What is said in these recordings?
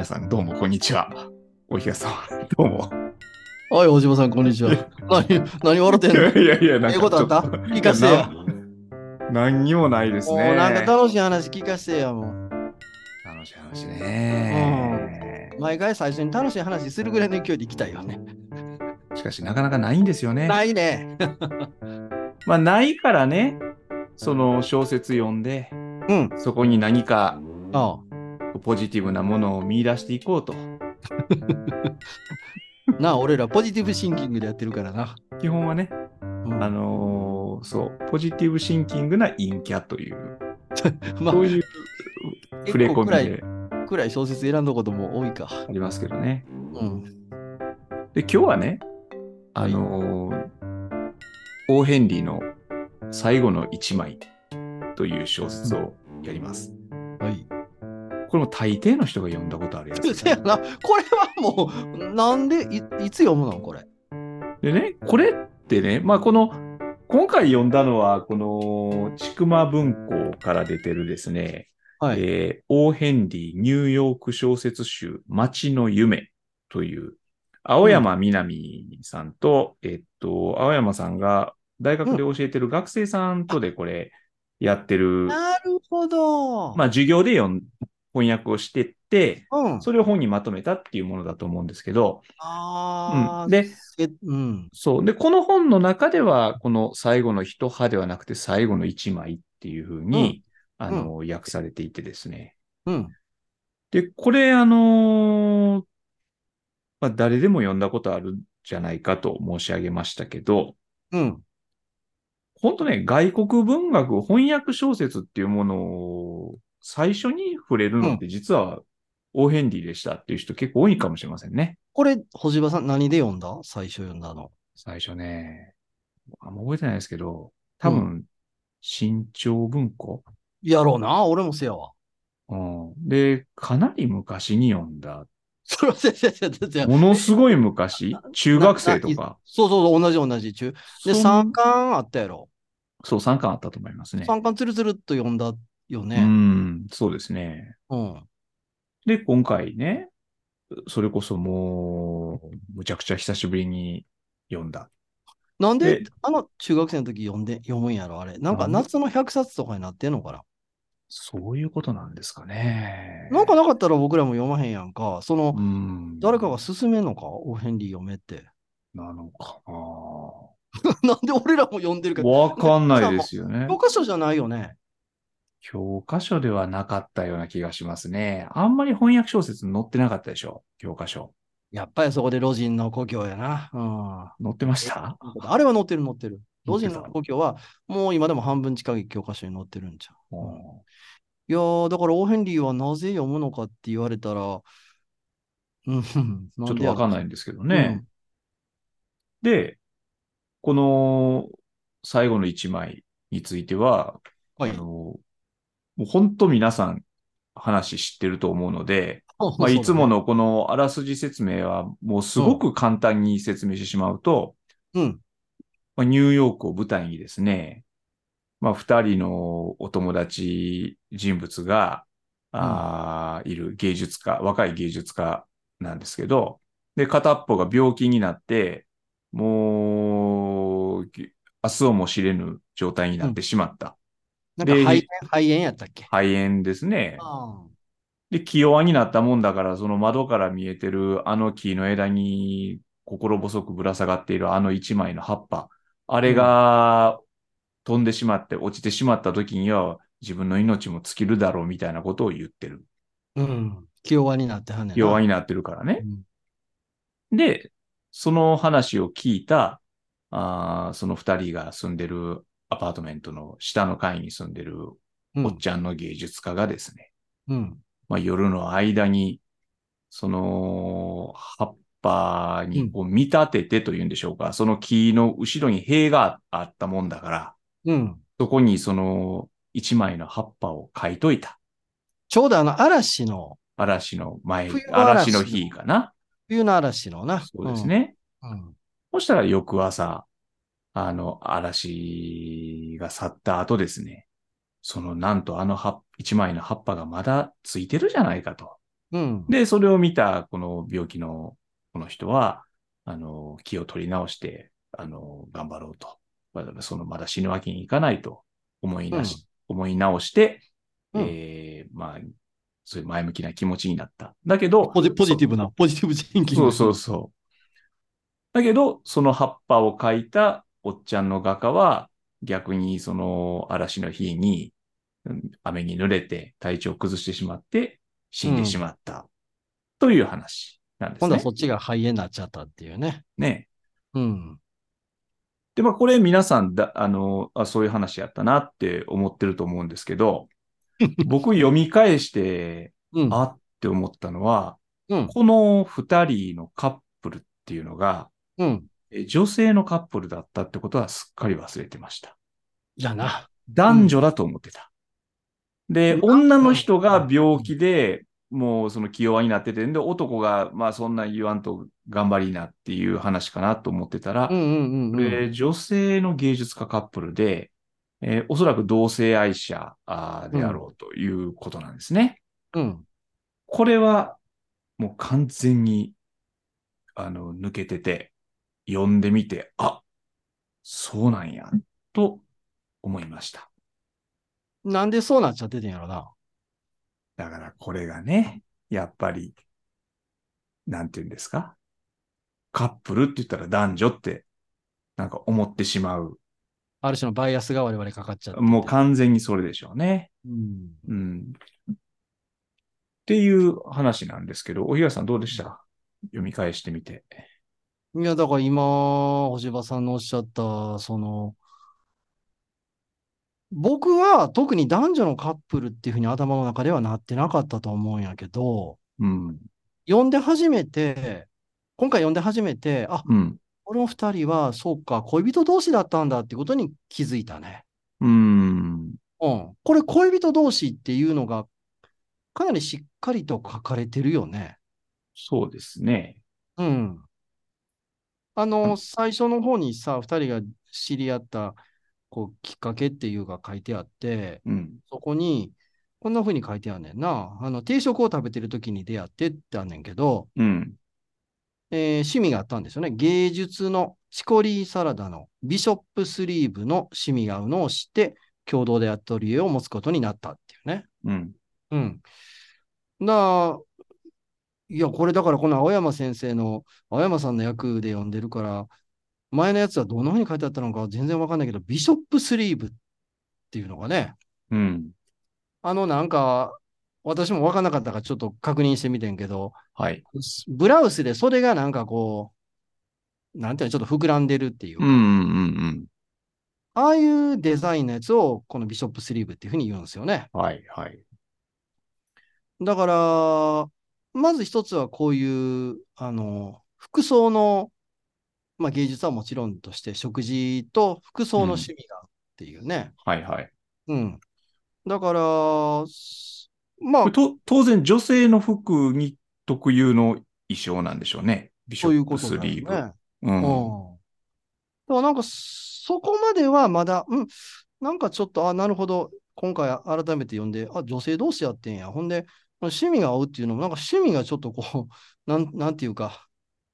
皆さんどうもこんにちは。おひがさん、どうも。はい、大島さん、こんにちは。何、何笑ってんいのやいやいや、なんかええことあった？聞かせてや。な何にもないですね。もうなんか楽しい話聞かせてや、もう。楽しい話ね。毎回最初に楽しい話するぐらいの勢いで行きたいよね。しかしなかなかないんですよね。ないね。まあないからね、その小説読んで、うん。そこに何かあポジティブなものを見出していこうと。あ なあ、俺らポジティブシンキングでやってるからな。基本はね、うんあのーそう、ポジティブシンキングな陰キャという、まあそういう触れ込み結でくらい小説選んだことも多いか。ありますけどね。うん。で、今日はね、あのーオーヘンリーの最後の一枚という小説をやります。はい。これも大抵の人が読んだことあるやつですせやな、これはもう、なんでい、いつ読むのこれ？でね、これってね、まあこの、今回読んだのは、この、ちくま文庫から出てるですね、はい。えーオーヘンリーニューヨーク小説集街の夢という、青山みなみさんと、えっと、青山さんが大学で教えてる学生さんとでこれやってる、なるほど。まあ授業で読ん翻訳をしてって、うん。それを本にまとめたっていうものだと思うんですけど、ああ、うんでえ、うん。そう。で、この本の中では、この最後の一派ではなくて最後の一枚っていうふうに、あの、訳されていてですね。うん。で、これ、あのーまあ、誰でも読んだことあるんじゃないかと申し上げましたけど、うん。本当ね、外国文学翻訳小説っていうものを最初に触れるのって実はオーヘンリーでしたっていう人結構多いかもしれませんね。これ、星葉さん、何で読んだ？最初読んだの。最初ね、あんま覚えてないですけど、多分、新潮文庫、やろうな、俺もせやわ。うん、で、かなり昔に読んだ。それはせやせやせやせやものすごい昔？中学生とか？そうそうそう、同じ同じ中。で、そん三巻あったやろ。そう、3巻あったと思いますね。三巻つるつるっと読んだようね。ん、そうですね。うん。で、今回ね、それこそもう、むちゃくちゃ久しぶりに読んだ。なんでで、あの中学生の時読んで、読むんやろ、あれ。なんか夏の100冊とかになってんのかな？そういうことなんですかね。なんかなかったら僕らも読まへんやんか。その、うん。誰かが勧めんのか？オーヘンリー読めって。なのか なんで俺らも読んでるかな。。わかんないですよね。教科書じゃないよね。教科書ではなかったような気がしますね。あんまり翻訳小説載ってなかったでしょ？教科書。やっぱりそこでロジンの故郷やな。うん。載ってました？あれは載ってる載ってる。ロジンの故郷はもう今でも半分近い教科書に載ってるんちゃう。うんいやー、だからオーヘンリーはなぜ読むのかって言われたら、うん、ちょっとわかんないんでですけどね。で、この最後の一枚については、はいあの、もう本当皆さん話知ってると思うので、まあ、いつもの。のこのあらすじ説明はもうすごく簡単に説明してしまうと、うん。まあ、ニューヨークを舞台にですね、まあ、二人のお友達人物が、あーいる芸術家、若い芸術家なんですけど、で、片っぽが病気になって、もう、ぎ明日をも知れぬ状態になってしまった。でなんか肺炎、肺炎やったっけ？肺炎ですね。あで、気弱になったもんだから、その窓から見えてるあの木の枝に心細くぶら下がっているあの一枚の葉っぱ。あれが飛んでしまって落ちてしまった時には自分の命も尽きるだろうみたいなことを言ってる。ーうん。気弱になってはんねんな。に弱になってるからねう。んで、その話を聞いた、あーその二人が住んでるアパートメントの下の階に住んでるうんおっちゃんの芸術家がですね、うん。まあ、夜の間に、その葉っぱにこう見立ててというんでしょうか、その木の後ろに塀があったもんだから、うん。そこにその一枚の葉っぱを書いといた。ちょうどあの嵐の、嵐の前、嵐嵐の日かな。冬の嵐のな。そうですね。うん。そしたら翌朝、あの嵐が去った後ですね、そのなんとあの葉一枚の葉っぱがまだついてるじゃないかと。うん。で、それを見たこの病気のこの人は、あの、気を取り直して、あの、頑張ろうと。まだそのまだ死ぬわけにいかないと思いなし、思い直して、うんえーまあ、そういう前向きな気持ちになった。だけど、ポジティブな、ポジティブシンキング。そうそうそう。だけど、その葉っぱを描いたおっちゃんの画家は、逆にその嵐の日に、うん雨に濡れて体調を崩してしまって死んでしまった。という話なんですね今度はそ。っちが肺炎になっちゃったっていうね。ね。うん。で、まあこれ皆さんだ、あの、あ、そういう話やったなって思ってると思うんですけど、僕読み返して、うん。あって思ったのは、うん。この二人のカップルっていうのが、うん。え女性のカップルだったってことはすっかり忘れてました。じゃあな。男女だと思ってた。で、うん女の人が病気で、もうその気弱になってて、で、男が、まあそんなん言わんと頑張りなっていう話かなと思ってたら女性の芸術家カップルで、えーおそらく同性愛者であろうということなんですね。うん。これはもう完全に、あの、抜けてて、読んでみて、あ、そうなんや、と思いました。なんでそうなっちゃっててんやろな。だからこれがね、やっぱり、なんて言うんですか？カップルって言ったら男女って、なんか思ってしまう。ある種のバイアスが我々かかっちゃってて。もう完全にそれでしょうね。うん。うん。っていう話なんですけど、おひがさんどうでした？読み返してみて。いや、だから今、星葉さんのおっしゃった、その、僕は特に男女のカップルっていうふうに頭の中ではなってなかったと思うんやけど、うん。読んで初めて、今回読んで初めて、あ、うん。この二人は、そうか、恋人同士だったんだってことに気づいたね。うん。うん。これ恋人同士っていうのが、かなりしっかりと書かれてるよね。そうですね。うん。あの、最初の方にさ、二人が知り合った、こう、きっかけっていうが書いてあって、うん。そこに、こんな風に書いてあんねんな。あの、定食を食べてる時に出会ってってあんねんけど、うん。えー趣味があったんですよね。芸術のチコリーサラダのビショップスリーブの趣味が合うのを知って、共同でアトリエを持つことになったっていうね。うん。うん。だいや、これだからこの青山先生の、青山さんの役で読んでるから、前のやつはどんな風に書いてあったのか全然わかんないけど、ビショップスリーブっていうのがね、うん。あのなんか、私もわかんなかったからちょっと確認してみてんけど、はい。ブラウスで袖がなんかこう、なんていうの、ちょっと膨らんでるっていうか、うん。うん。ああいうデザインのやつをこのビショップスリーブっていうふうに言うんですよね。はい。はい。だから、まず一つはこういう、あの、服装の、まあ芸術はもちろんとして、食事と服装の趣味がっていうね。はい。はい。うん。だから、すまあ、と当然、女性の服に特有の衣装なんでしょうね。ビシそういうョップスリーブ。ね。う。うんん。だからなんか、そこまではまだ、うん、なんかちょっと、あ、なるほど、今回改めて読んで、あ、女性同士やってんや。ほんで、趣味が合うっていうのも、なんか趣味がちょっとこう、なん、なんていうか、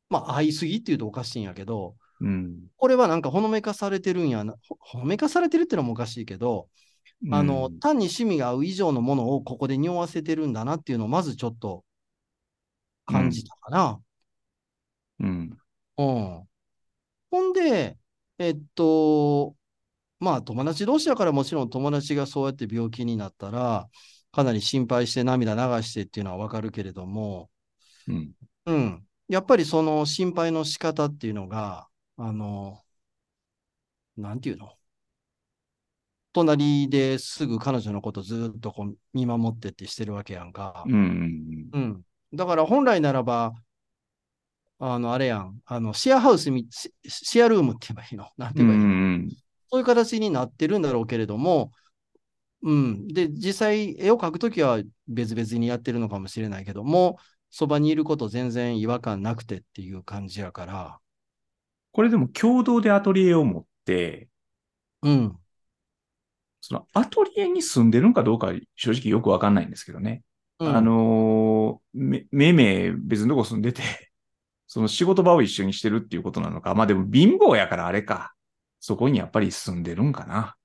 まあ、合いすぎっていうとおかしいんやけど、うん。これはなんかほのめかされてるんやな、ほほのめかされてるっていうのもおかしいけど、あの、うん単に趣味が合う以上のものをここで匂わせてるんだなっていうのをまずちょっと感じたかな。うん。うん。ほんで、えっと、まあ友達同士だからもちろん友達がそうやって病気になったら、かなり心配して涙流してっていうのはわかるけれども、うん。うん。やっぱりその心配の仕方っていうのが、あの、なんていうの？隣ですぐ彼女のことずっとこう見守ってってしてるわけやんか。うん。うん。うん。だから本来ならば、あの、あれやん、あの、シェアハウスみ、シシェアルームって言えばいいの？なんてう言えばいいの、ん。そういう形になってるんだろうけれども、うん。で、実際絵を描くときは別々にやってるのかもしれないけども、そばにいること全然違和感なくてっていう感じやから、これでも共同でアトリエを持って、うん。そのアトリエに住んでるんかどうか正直よくわかんないんですけどね。うんあのーめ、め別のとこ住んでて、その仕事場を一緒にしてるっていうことなのか。まあでも貧乏やからあれか。そこにやっぱり住んでるんかな。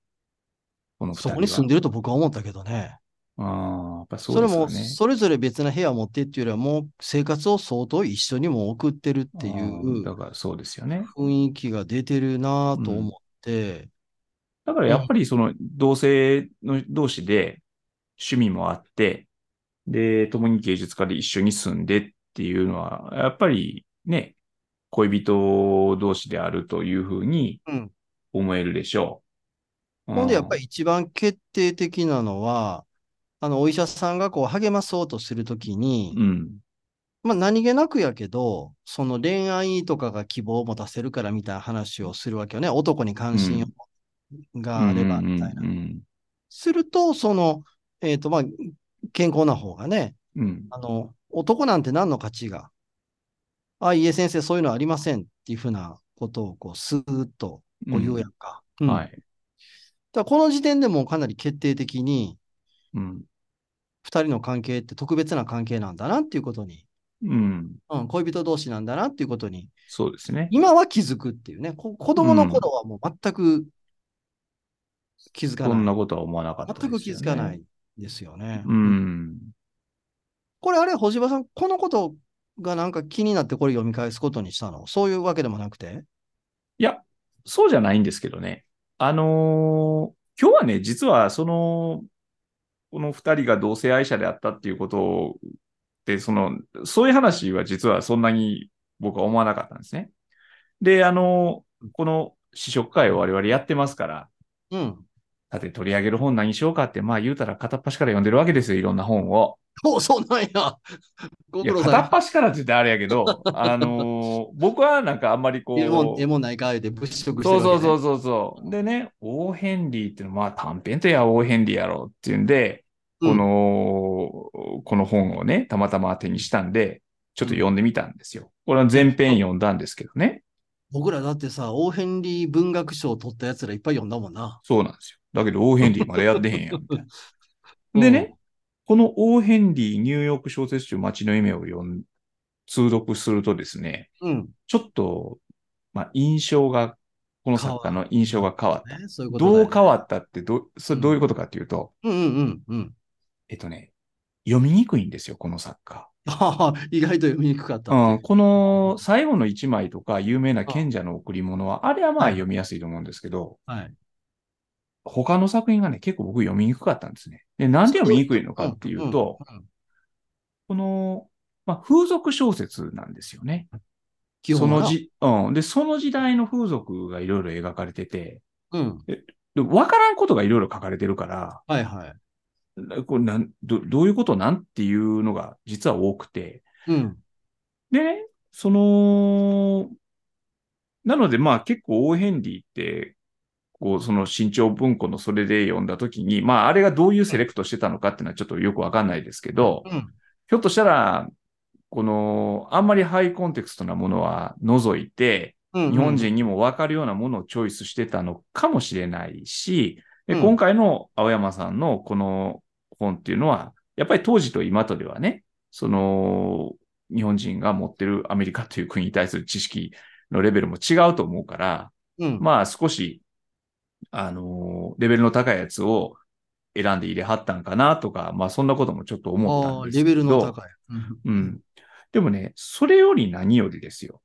この。そこに住んでると僕は思ったけどね。ああ、やっぱそそうれも。それぞれ別な部屋を持ってっていうよりは、もう生活を相当一緒にも送ってるっていあーだうからそうですよね。雰囲気が出てるなと思って、だからやっぱりその同性の同士で趣味もあって、で、共に芸術家で一緒に住んでっていうのは、やっぱりね、恋人同士であるというふうにうん思えるでしょう。ほんでやっぱり一番決定的なのは、あの、お医者さんがこう励まそうとするときに、うん、まあ何気なくやけど、その恋愛とかが希望を持たせるからみたいな話をするわけよね。男に関心があればみたいな。すると、その、えっ、と、まあ、健康な方がね、うん。うんあの、男なんて何の価値が、あ、いえ先生、そういうのありませんっていうふうなことを、こう、スーッとこう言うやんか。うん。はい。だこの時点でもうかなり決定的に、うん。二人の関係って特別な関係なんだなっていうことに、うん。うん、恋人同士なんだなっていうことに、そうですね。今は気づくっていうね。こ子供の頃はもう全く気づかそんな。ないことは思わなかったね。全く気づかないですよね。うん。これあれ、星葉さん、このことがなんか気になってこれ読み返すことにしたの？そういうわけでもなくていや、そうじゃないんですけどね。あのー今日はね、実はその、この2人が同性愛者であったっていうことで、その、そういう話は実はそんなに僕は思わなかったんですね。で、あのーこの試食会を我々やってますから、うん。さて取り上げる本何しようかって、まあ言うたら片っ端から読んでるわけですよ、いろんな本を。おそうなんや。ご苦労さ片っ端からって言ったらあれやけど、あのー僕はなんかあんまりこん。う、絵も絵もないかいで物色してそうるね。そうそうそうそう。でね、オーヘンリーっていうのは、まあ短編とやオーヘンリーやろっていうんで、この、この本をね、たまたま手にしたんで、ちょっと読んでみたんですよ。これは前編読んだんですけどね。僕らだってさ、オーヘンリー文学賞を取ったやつらいっぱい読んだもんな。そうなんですよ。だけど、オーヘンリーまでやってへんやんみたいな。でね、このオーヘンリーニューヨーク小説集街の夢を読ん、通読するとですね、うん。ちょっと、まあ、印象が、この作家の印象が変わった。ね、そういうねどう変わったってど、それどういうことかっていうと、うんうんうんうん。えっとね、読みにくいんですよ、この作家。意外と読みにくかったううん、この最後の一枚とか有名な賢者の贈り物は、あれはまあはい読みやすいと思うんですけど、はい。他の作品がね、結構僕読みにくかったんですね。で、なんで読みにくいのかっていうと、んんんこの、まあ、風俗小説なんですよね。そのじ、うん。で、その時代の風俗がいろいろ描かれてて、うん。でわからんことがいろいろ書かれてるから、はいはい。これなんどどういうことなんっていうのが実は多くて、うん。でね、その、なのでまあ結構オーヘンリーって、こう、その新潮文庫のそれで読んだときに、まああれがどういうセレクトしてたのかっていうのはちょっとよくわかんないですけど、うん。ひょっとしたら、この、あんまりハイコンテクストなものは除いて、うん。日本人にもわかるようなものをチョイスしてたのかもしれないし、でうん今回の青山さんのこの本っていうのは、やっぱり当時と今とではね、その、日本人が持ってるアメリカという国に対する知識のレベルも違うと思うから、うん。まあ少し、あのレベルの高いやつを選んで入れはったんかなとか、まあそんなこともちょっと思ったんですけど。レベルの高い。うんうん。でもね、それより何よりですよ。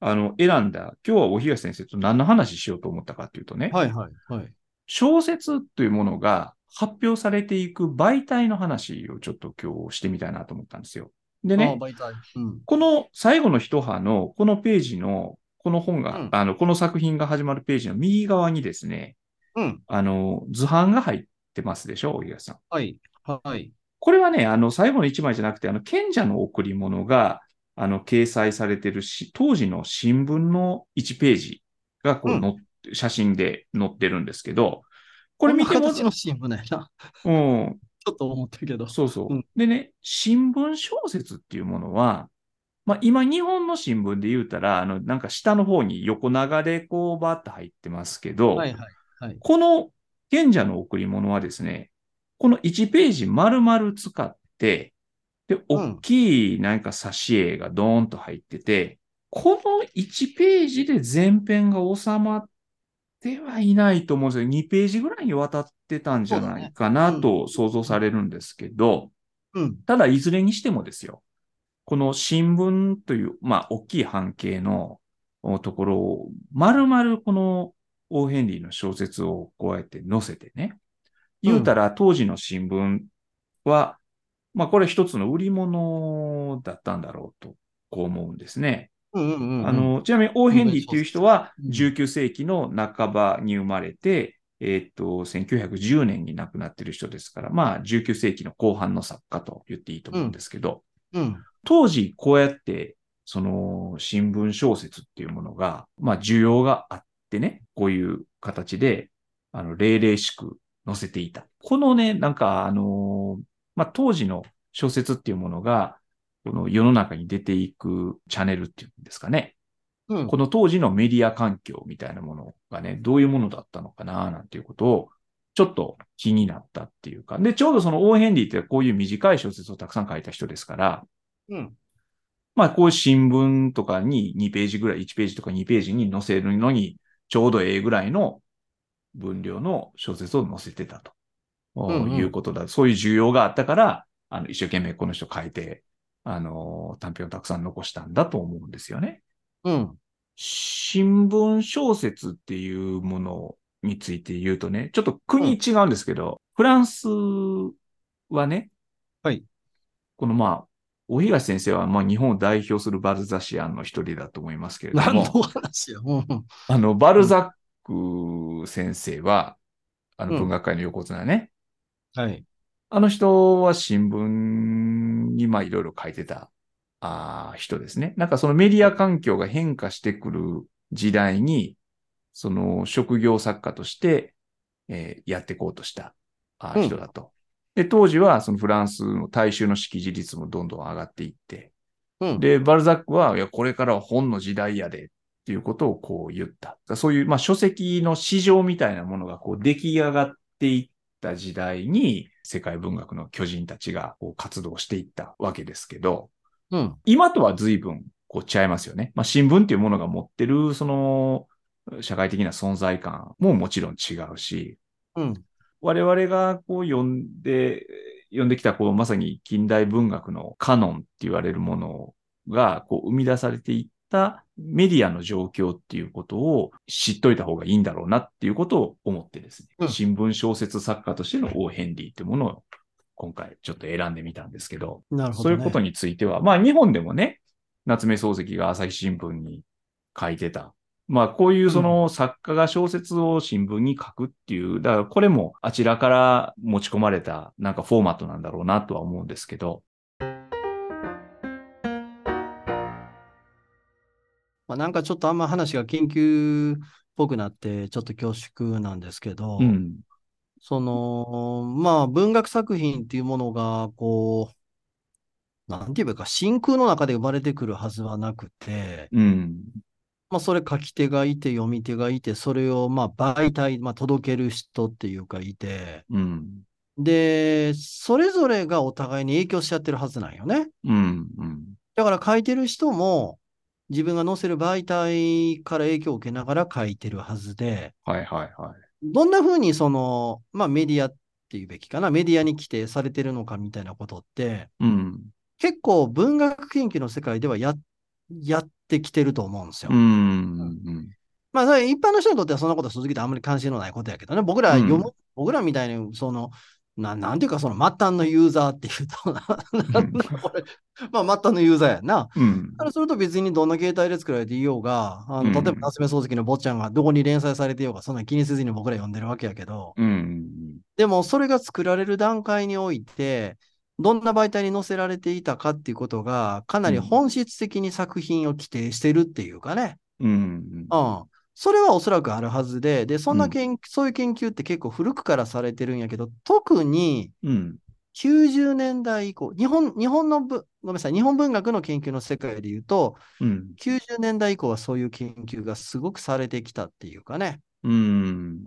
あの、選んだ、今日はお東先生と何の話しようと思ったかっていうとね、はいはいはい。小説というものが発表されていく媒体の話をちょっと今日してみたいなと思ったんですよ。でああ、ね、媒体。うん。この最後の一葉のこのページの、この本が、うんあの、この作品が始まるページの右側にですね、うん。あの、図版が入ってますでしょ、お東さん。はい。はい。これはね、あの、最後の一枚じゃなくて、あの、賢者の贈り物が、あの、掲載されてるし、当時の新聞の1ページが、こう、うん写真で載ってるんですけど、これ見ても形の新聞なんやな。うん、ちょっと思ったけど。そうそう。うんでね、新聞小説っていうものは、まあ、今、日本の新聞で言うたら、あの、なんか下の方に横長でこう、バーっと入ってますけど、はいはいはい。この賢者の贈り物はですね、この1ページ丸々使って、で、うん大きいなんか挿絵がドーンと入ってて、この1ページで全編が収まってはいないと思うんですよ。2ページぐらいにわたってたんじゃないかなと想像されるんですけど、うん。ただいずれにしてもですよ。この新聞という、まあ、大きい半径のおところを、丸々このオーヘンリーの小説をこうやって載せてね。言うたら当時の新聞は、まあこれ一つの売り物だったんだろうと、こう思うんですね。うんうんうんうん。あの、ちなみにオーヘンリーっていう人はうん19世紀の半ばに生まれて、えーっと、1910年に亡くなってる人ですから、まあ19世紀の後半の作家と言っていいと思うんですけど、うん。当時こうやって、その新聞小説っていうものが、まあ需要があってね、こういう形で、あの、例々しく載せていた。このね、なんかあの、まあ当時の小説っていうものが、この世の中に出ていくチャンネルっていうんですかね。うん。この当時のメディア環境みたいなものがね、どういうものだったのかな、なんていうことを、ちょっと気になったっていうか。で、ちょうどそのオーヘンリーってこういう短い小説をたくさん書いた人ですから、うん。まあ、こういう新聞とかに2ページぐらい、1ページとか2ページに載せるのに、ちょうどええぐらいの分量の小説を載せてたと、うんうんいうことだ。そういう需要があったから、あの、一生懸命この人書いて、あの、短編をたくさん残したんだと思うんですよね。うん。新聞小説っていうものについて言うとね、ちょっと国違うんですけど、フランスはね、はい。このまあ、大東先生はまあ日本を代表するバルザシアンの一人だと思いますけれど何のも、話よ。うんうん。あの、バルザック先生は、あのうん文学界の横綱ね、はい。あの人は新聞にまあいろいろ書いてたあー人ですね。なんかそのメディア環境が変化してくる時代に、その職業作家として、えーやっていこうとした人だと。で、当時はそのフランスの大衆の識字率もどんどん上がっていって、うん。で、バルザックは、いや、これからは本の時代やで、っていうことをこう言った。そういう、まあ、書籍の市場みたいなものがこう出来上がっていった時代に、世界文学の巨人たちがこう活動していったわけですけど、うん。今とは随分こう違いますよね。まあ、新聞っていうものが持ってる、その、社会的な存在感ももちろん違うし、うん。我々がこう読んで、読んできたこうまさに近代文学のカノンって言われるものがこう生み出されていったメディアの状況っていうことを知っといた方がいいんだろうなっていうことを思ってですね、うん新聞小説作家としてのオーヘンリーっていうものを今回ちょっと選んでみたんですけど、ど、ね。そういうことについては、まあ日本でもね、夏目漱石が朝日新聞に書いてた。まあこういうその作家が小説を新聞に書くっていう、だからこれもあちらから持ち込まれたなんかフォーマットなんだろうなとは思うんですけど、まあ、なんかちょっとあんま話が研究っぽくなって、ちょっと恐縮なんですけど、うん。その、まあ、文学作品っていうものが、こう、なんて言えばいいか、真空の中で生まれてくるはずはなくて、うん。まあ、それ書き手がいて、読み手がいて、それを、まあ、媒体、まあ、届ける人っていうかいて、うん。で、それぞれがお互いに影響し合ってるはずなんよね。うん。うん。だから書いてる人も、自分が載せる媒体から影響を受けながら書いてるはずで、はいはいはい。どんな風にその、まあメディアっていうべきかな、メディアに規定されてるのかみたいなことって、うん。結構文学研究の世界ではややってきてると思うんですよ。うん。うん。まあ、一般の人にとってはそんなことは続けてあんまり関心のないことやけどね、僕ら読む、うん僕らみたいに、その、ななんていうか、その末端のユーザーっていうと、まあ、末端のユーザーやんな。うん。からすると別にどんな形態で作られていようが、あのうん例えば夏目漱石の坊ちゃんがどこに連載されていようが、そんな気にせずに僕ら読んでるわけやけど、うん。でもそれが作られる段階において、どんな媒体に載せられていたかっていうことが、かなり本質的に作品を規定してるっていうかね。うん。うん。それはおそらくあるはずで、で、そんな研、そういう研究って結構古くからされてるんやけど、特にうん。90年代以降、日本、日本のぶ、ごめんなさい、日本文学の研究の世界で言うと、うん。90年代以降はそういう研究がすごくされてきたっていうかね。うん。うん。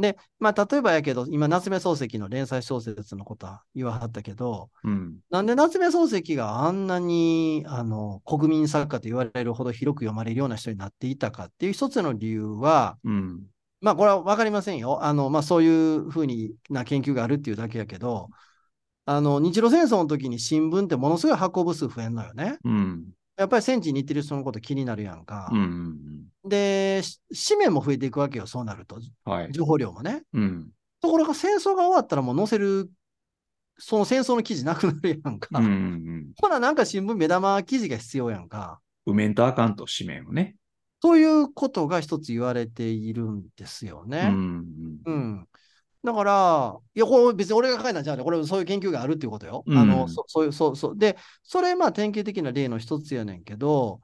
で、まあ、例えばやけど、今、夏目漱石の連載小説のことは言わはったけど、うん。なんで夏目漱石があんなにあの国民作家と言われるほど広く読まれるような人になっていたかっていう一つの理由は、うん。まあこれは分かりませんよ。あの、まあそういうふうにな研究があるっていうだけやけど、あの、日露戦争の時に新聞ってものすごい運ぶ数増えんのよね。うん。やっぱり戦地に行ってる人のこと気になるやんか。うん。で、し紙面も増えていくわけよ、そうなると。はい。情報量もね。うん。ところが戦争が終わったらもう載せる、その戦争の記事なくなるやんか。うん。うん。ほら、なんか新聞目玉記事が必要やんか。埋めんとあかんと、紙面をね。ということが一つ言われているんですようね。ん。うん。だから、いや、これ別に俺が書いたんじゃない。これそういう研究があるっていうことよ。うんあの、そそういう、そうそう。で、それ、まあ、典型的な例の一つやねんけど、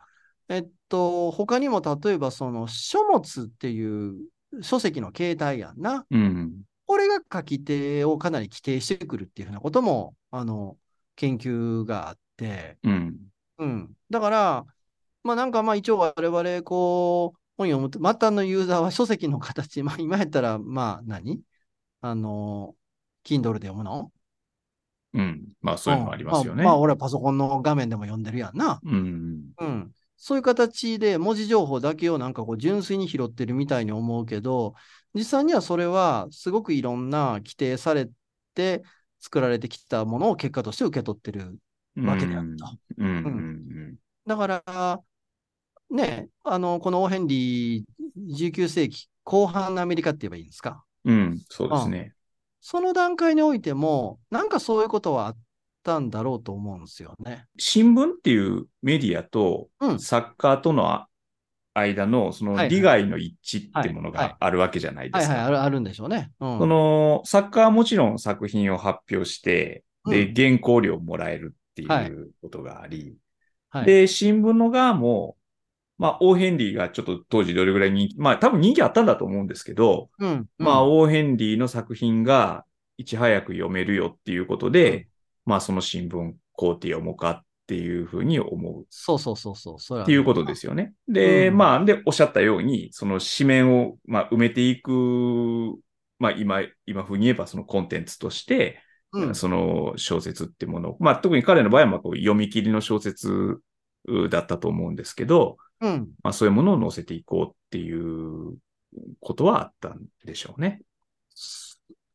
えっと、他にも例えば、その、書物っていう書籍の形態やんな。うん。これが書き手をかなり規定してくるっていうふうなことも、あの、研究があって、うん。うん。だから、まあなんかまあ一応我々こう、本読むと、末端のユーザーは書籍の形、まあ今やったら、まあ何あの、Kindle で読むの？うん。まあ、そういうのもありますよね。まあ、まあ俺はパソコンの画面でも読んでるやんな。うん。うん。そういう形で文字情報だけをなんかこう純粋に拾ってるみたいに思うけど、実際にはそれはすごくいろんな規定されて作られてきたものを結果として受け取ってるわけであると。うん。うん。だから、ね、あの、このオーヘンリー、19世紀後半のアメリカって言えばいいんですか？うん。そうですね。その段階においても、なんかそういうことはあったんだろうと思うんですよね。新聞っていうメディアとうんサッカーとの間のその利害の一致ってものがあるわけじゃないですはいはい、あか。るあるんでしょうね。うん。そのサッカーはもちろん作品を発表して、で、うん原稿料をもらえるってはいいうことがあり、はい、で、新聞の側も、まあ、オーヘンリーがちょっと当時どれぐらい人気、まあ、多分人気あったんだと思うんですけど、うん、まあ、うんオーヘンリーの作品がいち早く読めるよっていうことで、うん。まあ、その新聞工程をもかっていうふうに思う。そうそうそうそう。っていうことですよね。で、うんまあ、で、おっしゃったように、その紙面を、まあ、埋めていく、まあ、今、今風に言えばそのコンテンツとして、うん、その小説ってものを、まあ、特に彼の場合はまあこう読み切りの小説うだったと思うんですけど、うん。まあ、そういうものを載せていこうっていうことはあったんでしょうね。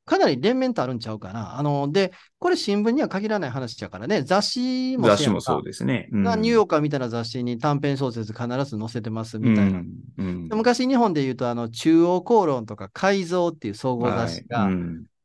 かなり連綿とあるんちゃうかな。あの、で、これ新聞には限らない話だからね、雑誌も雑誌もそうでですね。うんニューヨーカーみたいな雑誌に短編小説必ず載せてますみたいな。うんうんで昔日本で言うと、あの、中央公論とか改造っていう総合雑誌がはい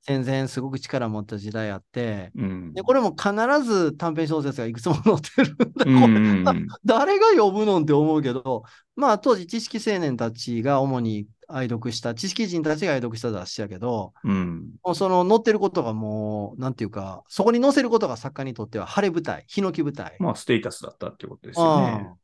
うん戦前すごく力を持った時代あって、うんで、これも必ず短編小説がいくつも載ってるんだ。うんこれ誰が読むのんって思うけど、まあ当時知識青年たちが主に愛読した、知識人たちが愛読した雑誌やけど、うんもうその載ってることがもう、なんていうか、そこに載せることが作家にとっては晴れ舞台、ヒノキ舞台。まあ、ステータスだったってことですよね。あ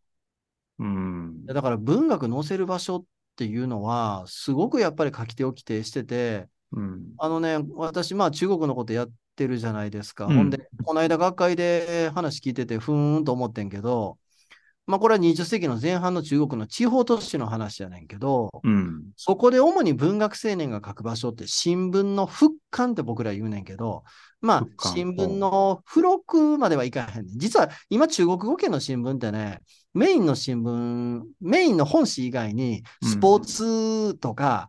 うんあだから文学載せる場所っていうのは、すごくやっぱり書き手を規定してて、うん。あのね、私、まあ中国のことやってるじゃないですか。うん。ほんで、この間学会で話聞いてて、ふーんと思ってんけど、まあこれは20世紀の前半の中国の地方都市の話やねんけど、うん。そこで主に文学青年が書く場所って新聞の復刊って僕ら言うねんけど、まあ新聞の付録まではいかへんねん。実は今中国語圏の新聞ってね、メインの新聞、メインの本誌以外にスポーツとか、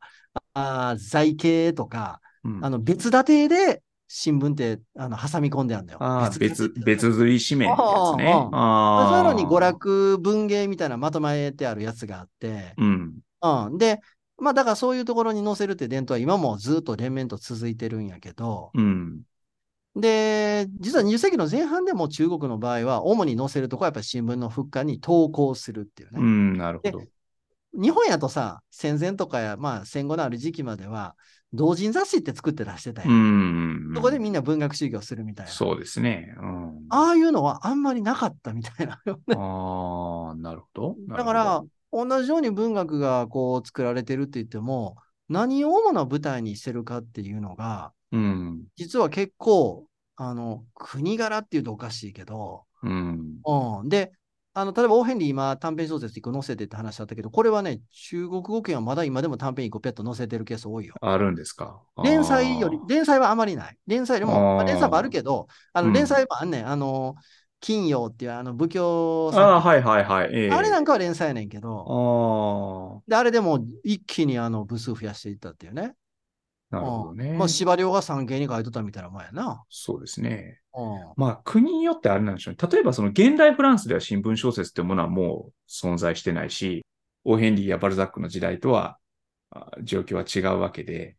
あー財経とか、うんあの別立てで新聞ってあの挟み込んであるんだよ。別、別釣り紙面のやつね。あああ。そういうのに娯楽文芸みたいなまとめてあるやつがあって、うん。うん。で、まあだからそういうところに載せるって伝統は今もずっと連綿と続いてるんやけど、うん。で、実は20世紀の前半でも中国の場合は主に載せるとこはやっぱり新聞の復刊に投稿するっていうね。うん、なるほど。日本やとさ、戦前とかや、まあ戦後のある時期までは、同人雑誌って作って出してたうよ。ん。そこでみんな文学修行するみたいな。そうですね。うん。ああいうのはあんまりなかったみたいなよね。ああ、なるほど。なるほどだから、、同じように文学がこう作られてるって言っても、何を主な舞台にしてるかっていうのが、うん。実は結構、あの、国柄っていうとおかしいけど、うん。うん。で、あの、例えば、オーヘンリー今、短編小説一個載せてって話だったけど、これはね、中国語圏はまだ今でも短編一個ペット載せてるケース多いよ。あるんですか？連載より、連載はあまりない。連載よりも、まあ、連載もあるけど、あの、うん連載もあんねん。あの、金曜っていうあの、仏教あはいはいはい。ええあれなんかは連載やねんけど、あで、あれでも一気にあの部数増やしていったっていうね。あ、なるほどね。うんまあ、司馬遼が産経に書いとったみたいなもんやな。そうですね。うんまあ、国によってあれなんでしょうね。例えば、その現代フランスでは新聞小説っていうものはもう存在してないし、オーヘンリーやバルザックの時代とは、あ状況は違うわけで、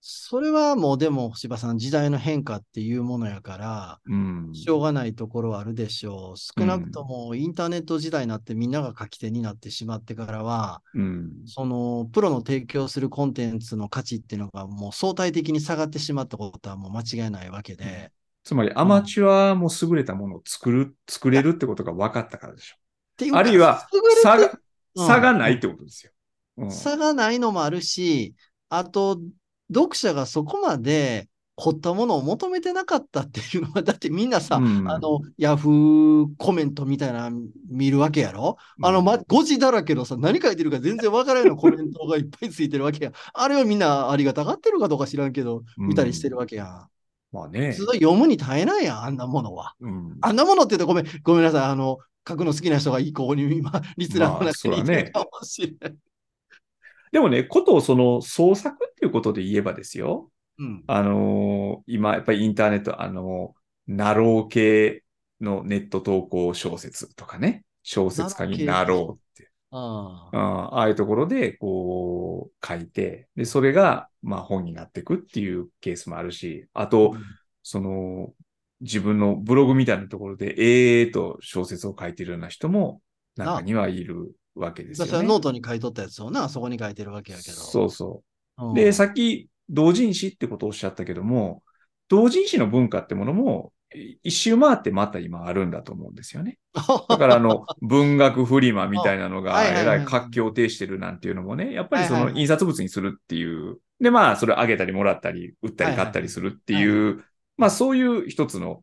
それはもうでも、柴さん、時代の変化っていうものやから、うん。しょうがないところはあるでしょう。少なくともインターネット時代になってみんなが書き手になってしまってからは、うん。そのプロの提供するコンテンツの価値っていうのがもう相対的に下がってしまったことはもう間違いないわけで。つまり、アマチュアも優れたものを作る、作れるってことが分かったからでしょ。っていうかあるいは差が、うん差がないってことですよ。うん差がないのもあるし、あと、読者がそこまで凝ったものを求めてなかったっていうのは、だってみんなさ、うんあの、ヤフーコメントみたいなの見るわけやろ？あの、ま、誤字だらけのさ、何書いてるか全然わからない のコメントがいっぱいついてるわけや。あれはみんなありがたがってるかどうか知らんけど、見たりしてるわけやん。まあね普。通読むに耐えないやん、あんなものは。うんあんなものって言うとごめん、ごめんなさい。あの、書くの好きな人がいいここに今、リスナーのまあ中にいるかもしれない。でもね、ことをその創作っていうことで言えばですよ。うん。あのー今、やっぱりインターネット、あのーナロー系のネット投稿小説とかね、小説家になろうって。あああいうところで、こう、書いて、で、それが、まあ本になっていくっていうケースもあるし、あと、その、自分のブログみたいなところで、ええーと小説を書いてるような人も、中にはいるわけですよね。私はノートに書いとったやつをな、そこに書いてるわけやけど。そうそう。うんで、さっき同人誌ってことをおっしゃったけども、同人誌の文化ってものも、い一周回ってまた今あるんだと思うんですよね。だからあの、文学フリマみたいなのが、えらい活況を呈してるなんていうのもね、やっぱりその印刷物にするっていう、で、まあ、それをあげたりもらったり、売ったり買ったりするってはいいう、まあ、そういう一つの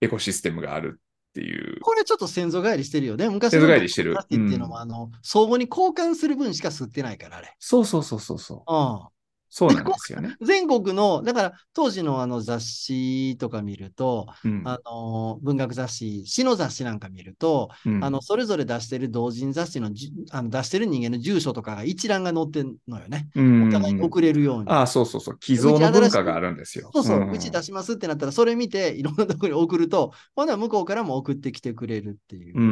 エコシステムがあるっていう。これちょっと先祖返りしてるよね。昔先祖返りしてるのっていうのも、うんあの、相互に交換する分しか吸ってないから、あれ。そうそうそうそうそう。うそうなんですよね。ん。全国の、だから当時のあの雑誌とか見ると、うん。あの、文学雑誌、詩の雑誌なんか見ると、うんあの、それぞれ出してる同人雑誌のじあの出してる人間の住所とかが一覧が載ってんのよね。うんお互いに送れるように。ああ、そうそうそう。寄贈の文化があるんですよ。そうそう、んうち出しますってなったら、それ見て、いろんなところに送ると、ほな向こうからも送ってきてくれるっていう。うん。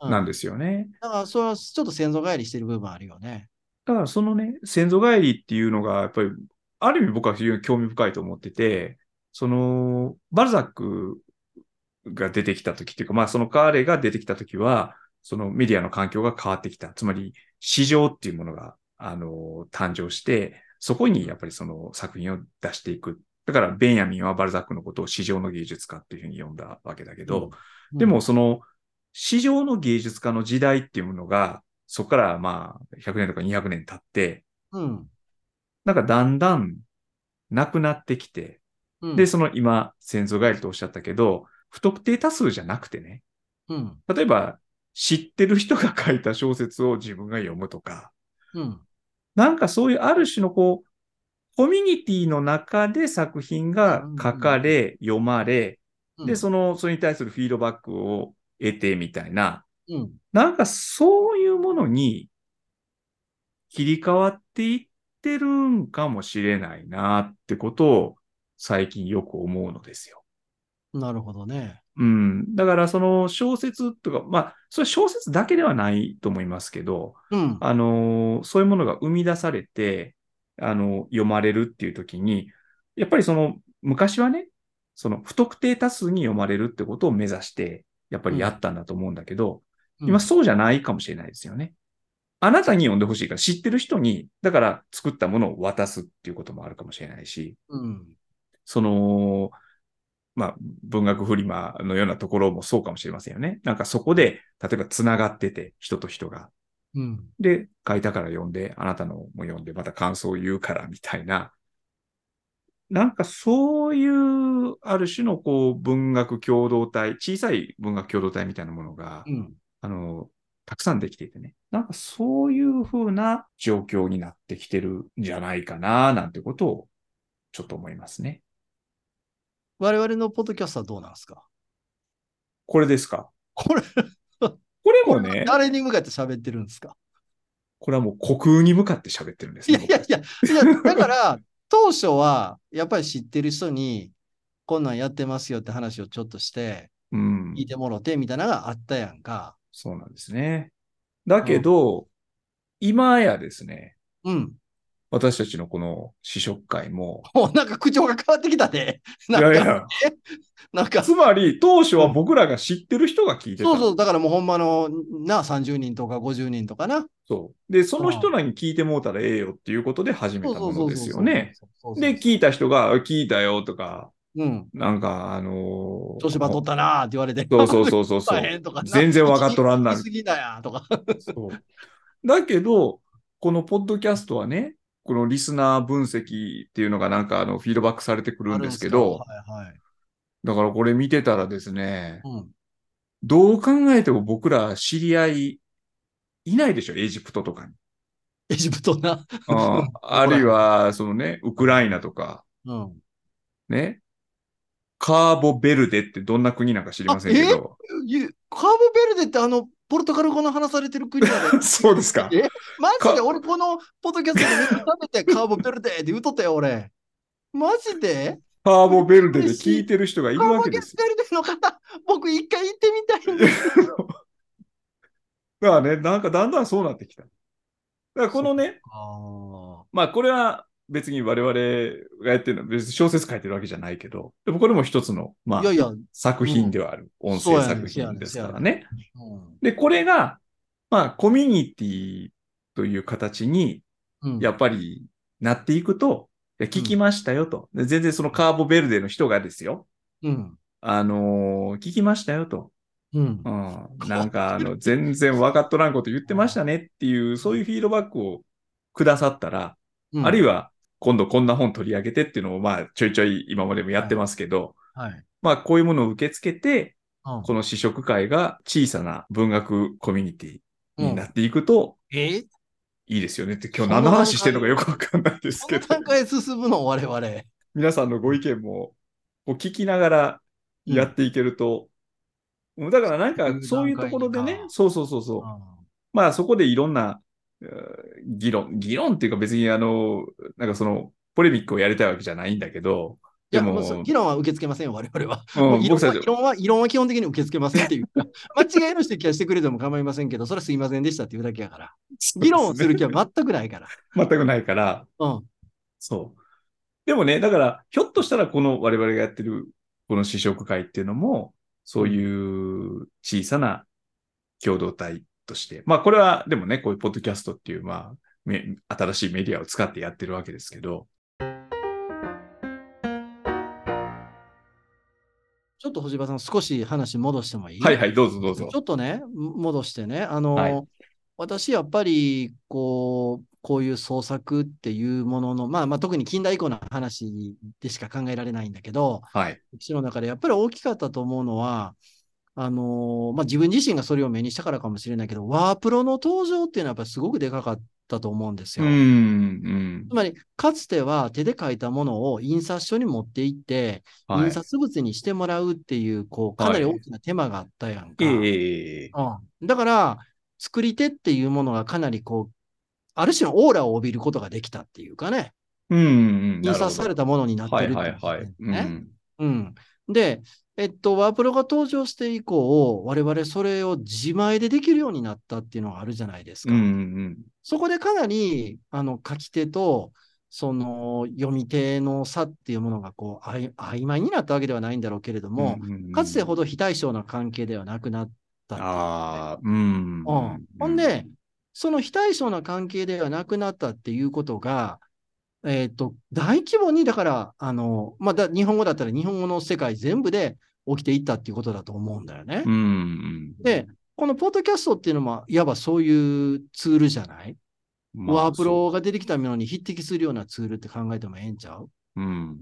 うんなんですよね。だから、それはちょっと先祖返りしてる部分あるよね。だからそのね、先祖返りっていうのが、やっぱり、ある意味僕は非常に興味深いと思ってて、その、バルザックが出てきた時っていうか、まあその彼が出てきた時は、そのメディアの環境が変わってきた。つまり、市場っていうものが、あの、誕生して、そこにやっぱりその作品を出していく。だから、ベンヤミンはバルザックのことを市場の芸術家っていうふうに呼んだわけだけど、うんでも、その、市場の芸術家の時代っていうものが、そこからまあ、100年とか200年経って、うん。なんかだんだんなくなってきて、うん、で、その今、先祖返りとおっしゃったけど、不特定多数じゃなくてね、うん。例えば、知ってる人が書いた小説を自分が読むとか、うん。なんかそういうある種のこう、コミュニティの中で作品が書かれ、読まれ、で、その、それに対するフィードバックを得てみたいな、うん。なんかそういうものに切り替わっていってるんかもしれないなってことを最近よく思うのですよ。なるほどね。うん。だからその小説とか、まあ、それ小説だけではないと思いますけど、うん。あの、そういうものが生み出されて、あの、読まれるっていう時に、やっぱりその、昔はね、その不特定多数に読まれるってことを目指して、やっぱりやったんだと思うんだけど、今そうじゃないかもしれないですよね。あなたに読んでほしいから知ってる人に、だから作ったものを渡すっていうこともあるかもしれないし、うん。その、まあ、文学フリマのようなところもそうかもしれませんよね。なんかそこで、例えば繋がってて、人と人が。うん。で、書いたから読んで、あなたのも読んで、また感想を言うから、みたいな。なんかそういう、ある種のこう、文学共同体、小さい文学共同体みたいなものがうん。あの、たくさんできていてね。なんかそういう風な状況になってきてるんじゃないかな、なんてことをちょっと思いますね。我々のポッドキャストはどうなんですか？これですか？これ、これもね、誰に向かって喋ってるんですか？これはもう虚空に向かって喋ってるんですね。いやいやいや、だから、当初は、やっぱり知ってる人に、こんなんやってますよって話をちょっとして、うん聞いてもろて、みたいなのがあったやんか。そうなんですね。だけど、今やですね、うん。私たちのこの試食会も、もうなんか口調が変わってきたで。いなんか、やいや、なんか、つまり当初は僕らが知ってる人が聞いてた。そうそう、だからもうほんまの、な、30人とか50人とかな。そうで、その人らに聞いてもうたらええよっていうことで始めたものですよね。。で、聞いた人が、聞いたよとか、うん。なんか、あのー調子ばとったなーって言われて。そうそうそうそうそう全然分かっとらんな行き過ぎだやとか。だけど、このポッドキャストはね、このリスナー分析っていうのがなんかあのフィードバックされてくるんですけど、はいはい。だからこれ見てたらですね、うん。どう考えても僕ら知り合いいないでしょ、エジプトとかに。エジプトな。ああるいは、そのね、ウクライナとか、うん。ね。カーボベルデってどんな国なんか知りませんけど。ゆカーボベルデってあの、ポルトガル語の話されてる国だねそうですか。え？マジで？か？俺このポッドキャストで食べてカーボベルデって言うとったよ俺。マジで？カーボベルデで聞いてる人がいるカーボベル。デの方、僕一回行ってみたいんです。だからね、なんかだんだんそうなってきた。だからこのね、あまあこれは別に我々がやってるのは別に小説書いてるわけじゃないけど、でもこれも一つの、まあいやいや、作品ではある、音声作品ですからね。うんで、これが、まあコミュニティという形にうん、やっぱりなっていくと、いや聞きましたよと。で全然そのカーボベルデの人がですよ。うん。あのー聞きましたよと。うんう。ん。なんか、あの、全然分かっとらんこと言ってましたねっていう、そういうフィードバックをくださったら、うんあるいは、今度こんな本取り上げてっていうのを、まあ、ちょいちょい今までもやってますけど、はい。まあ、こういうものを受け付けて、うん。この試食会が小さな文学コミュニティになうんっていくとえ？いいですよねって、今日何の話してるのかよくわかんないですけど、この段階で進むの我々。皆さんのご意見も、こう聞きながらやっていけると、だからなんかそういうところでねそうそうそうそう。まあそこでいろんなえー議論、議論っていうか別にあの、なんかその、ポレミックをやりたいわけじゃないんだけど、いや、でももう議論は受け付けませんよ、我々は。うん議論は議論は、議論は基本的に受け付けませんっていうか、間違いの指摘はしてくれても構いませんけど、それはすいませんでしたっていうだけやから。議論をする気は全くないから。全くないから、うん。そう。でもね、だから、ひょっとしたらこの我々がやってるこの試食会っていうのも、そういう小さな共同体として、まあこれはでもね、こういうポッドキャストっていう、まあ、め新しいメディアを使ってやってるわけですけど、ちょっと藤場さん、少し話戻してもいい？はいはい、どうぞどうぞ。ち。ょっとね、戻してね、あの、はい。私やっぱり、こう、こういう創作っていうものの、まあまあ特に近代以降の話でしか考えられないんだけど、はい。歴史の中でやっぱり大きかったと思うのは、あのまあ、自分自身がそれを目にしたからかもしれないけど、ワープロの登場っていうのはやっぱりすごくでかかったと思うんですよ。うん、うんつ。まり、かつては手で書いたものを印刷所に持って行って、はい印刷物にしてもらうっていう、こう、かなり大きな手間があったやんか。ええうん、だから、作り手っていうものがかなりこう、ある種のオーラを帯びることができたっていうかね、うん、うん。印刷されたものになってはいるってはいいうはい。ことうね。ん。うん。で、えっと、ワープロが登場して以降、我々それを自前でできるようになったっていうのがあるじゃないですか。うん、うん。そこでかなり、あの、書き手と、その、読み手の差っていうものが、こう、あい曖昧になったわけではないんだろうけれども、うんうんうんかつてほど非対称な関係ではなくなったっああ、うん。うん、ほんで、その非対称な関係ではなくなったっていうことが、えっ、と、大規模に、だから、あの、まあだ、日本語だったら日本語の世界全部で起きていったっていうことだと思うんだよね。うん、うん。で、このポッドキャストっていうのも、いわばそういうツールじゃない、まあワープロが出てきたものに匹敵するようなツールって考えてもええんちゃう？うん。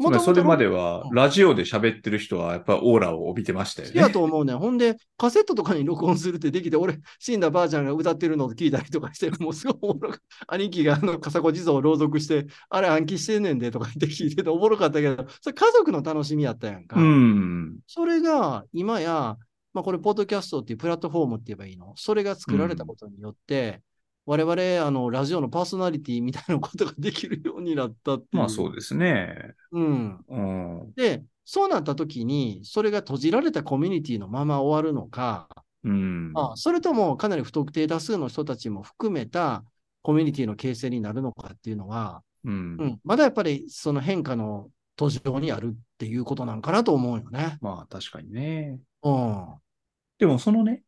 つまりそれまではは、ラジオで喋ってる人は、やっぱりオーラを帯びてましたよ好きやね。と思うねん。ほんで、カセットとかに録音するってできて、俺、死んだばあちゃんが歌ってるのを聞いたりとかして、もうすごいおもろか兄貴があの、笠子地蔵を朗読して、あれ暗記してんねんでとか言って聞いてておもろかったけど、それ家族の楽しみやったやんか。うん。それが今や、まあ、これ、ポッドキャストっていうプラットフォームって言えばいいの？それが作られたことによって、我々、あの、ラジオのパーソナリティみたいなことができるようになったって。まあそうですね。うん。うん。で、そうなった時に、それが閉じられたコミュニティのまま終わるのか、うん。あそれともかなり不特定多数の人たちも含めたコミュニティの形成になるのかっていうのは、うんう。ん、まだやっぱりその変化の途上にあるっていうことなんかなと思うよね。まあ確かにね。うん。でもそのね、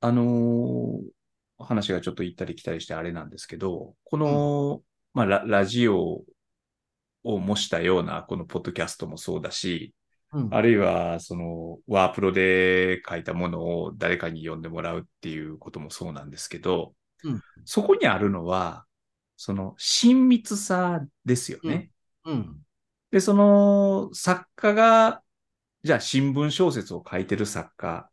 あのー話がちょっと行ったり来たりしてあれなんですけど、この、まあララジオを模したようなこのポッドキャストもそうだし、うん。あるいはそのワープロで書いたものを誰かに読んでもらうっていうこともそうなんですけど、うんそこにあるのは、その親密さですよね。うん。で、その作家が、じゃあ新聞小説を書いてる作家、